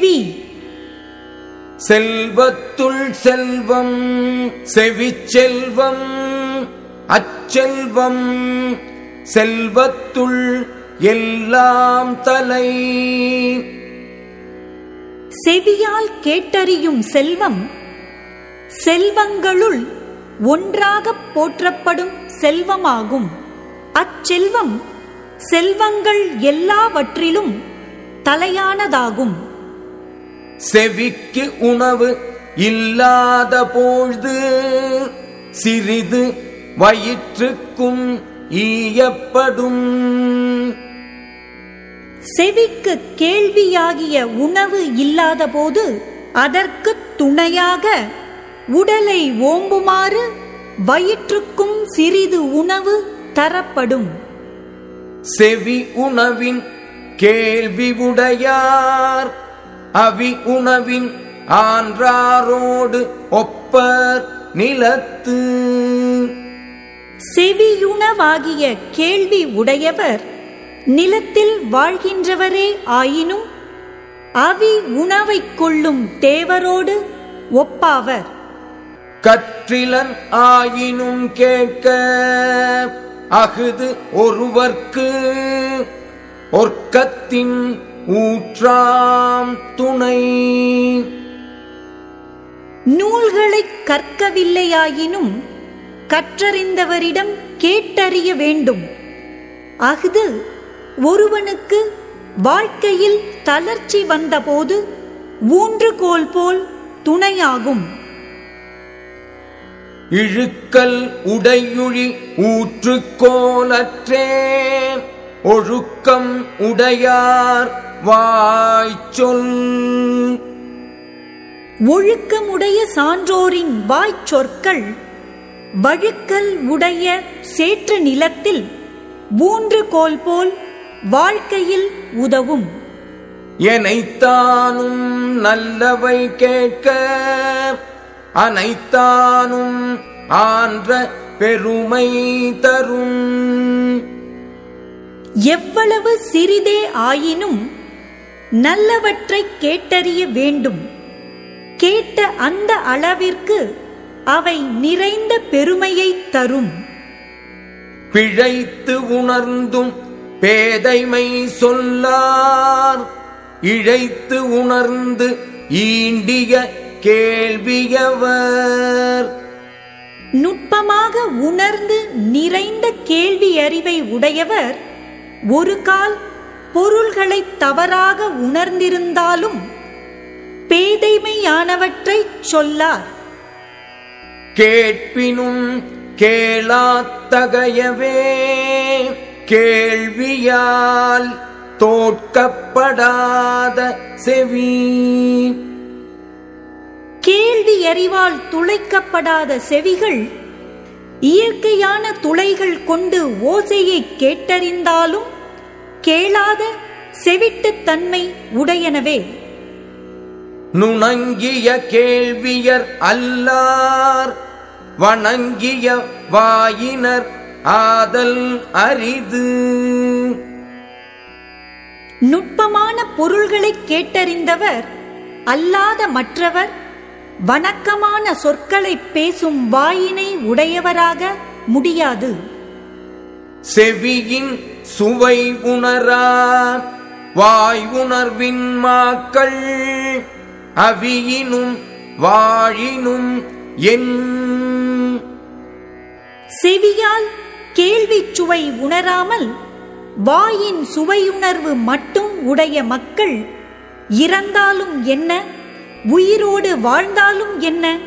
கேள்வி செல்வத்துள் செல்வம் செவிச்செல்வம் அச்செல்வம் செல்வத்துள் எல்லாம் தலை. செவியால் கேட்டறியும் செல்வம் செல்வங்களுள் ஒன்றாகப் போற்றப்படும் செல்வமாகும். அச்செல்வம் செல்வங்கள் எல்லாவற்றிலும் தலையானதாகும். செவிக்கு உணவு இல்லாத பொழுது சிறிது வயிற்றுக்கும் ஈயப்படும். செவிக்கு கேள்வியாகிய உணவு இல்லாதபோது அதற்கு துணையாக உடலை ஓம்புமாறு வயிற்றுக்கும் சிறிது உணவு தரப்படும். செவி உணவின் கேள்வி உடையார். அவி உணவின் ஆன்றாரோடு ஒப்பர் நிலத்து. செவியுணவாகிய கேள்வி உடையவர் நிலத்தில் வாழ்கின்றவரே ஆயினும் அவி உணவைக் கொள்ளும் தேவரோடு ஒப்பாவர். கற்றிலன் ஆயினும் கேட்க அஃது ஒருவர்க்கு ஒர்க்கத்தின் ஊற்றாம் துணை. நூல்களைக் கற்கவில்லையாயினும் கற்றறிந்தவரிடம் கேட்டறிய வேண்டும். அஃது ஒருவனுக்கு வாழ்க்கையில் தளர்ச்சி வந்தபோது ஊன்றுகோல் போல் துணையாகும். இழுக்கல் உடையுழி ஊற்றுக்கோலற்றே ஒழுக்கம் உடையார் வாய்ச்சொல். ஒழுக்கமுடைய சான்றோரின் வாய்ச்சொற்கள் வழுக்கல் உடைய சேற்று நிலத்தில் ஊன்றுகோல் போல் வாழ்க்கையில் உதவும். எனைத்தானும் நல்லவை கேட்க அனைத்தானும் ஆன்ற பெருமை தரும். எவ்வளவு சிறிதே ஆயினும் நல்லவற்றைக் கேட்டறிய வேண்டும். கேட்ட அந்த அளவிற்கு அவை நிறைந்த பெருமையைத் தரும். பிழைத்து உணர்ந்தும் பேதைமை சொல்லார். இழைத்து உணர்ந்து ஈண்டிய கேள்வியவர். நுட்பமாக உணர்ந்து நிறைந்த கேள்வி அறிவை உடையவர் ஒரு கால் பொருள்களைத் தவறாக உணர்ந்திருந்தாலும் பேதைமையானவற்றைச் சொல்லார். கேட்பினும் கேளாத்தகையவே கேள்வியால் தோற்கப்படாத செவி. கேள்வி அறிவால் துளைக்கப்படாத செவிகள் இயற்கையான துளைகள் கொண்டு ஓசையை கேட்டறிந்தாலும் கேளாத செவிட்டுத் தன்மை உடையனவே. நுணங்கிய கேள்வியர் அல்லார் வணங்கிய வாயினர் ஆதல் அரிது. நுட்பமான பொருள்களைக் கேட்டறிந்தவர் அல்லாத மற்றவர் வணக்கமான சொற்களைப் பேசும் வாயினை உடையவராக முடியாது. செவியின் சுவை உணரா வாய் உணர்வின் மாக்கள் அவியினும் வாழினும் என். செவியால் கேள்விச் சுவை உணராமல் வாயின் சுவையுணர்வு மட்டும் உடைய மக்கள் இறந்தாலும் என்ன உயிரோடு வாழ்ந்தாலும் என்ன?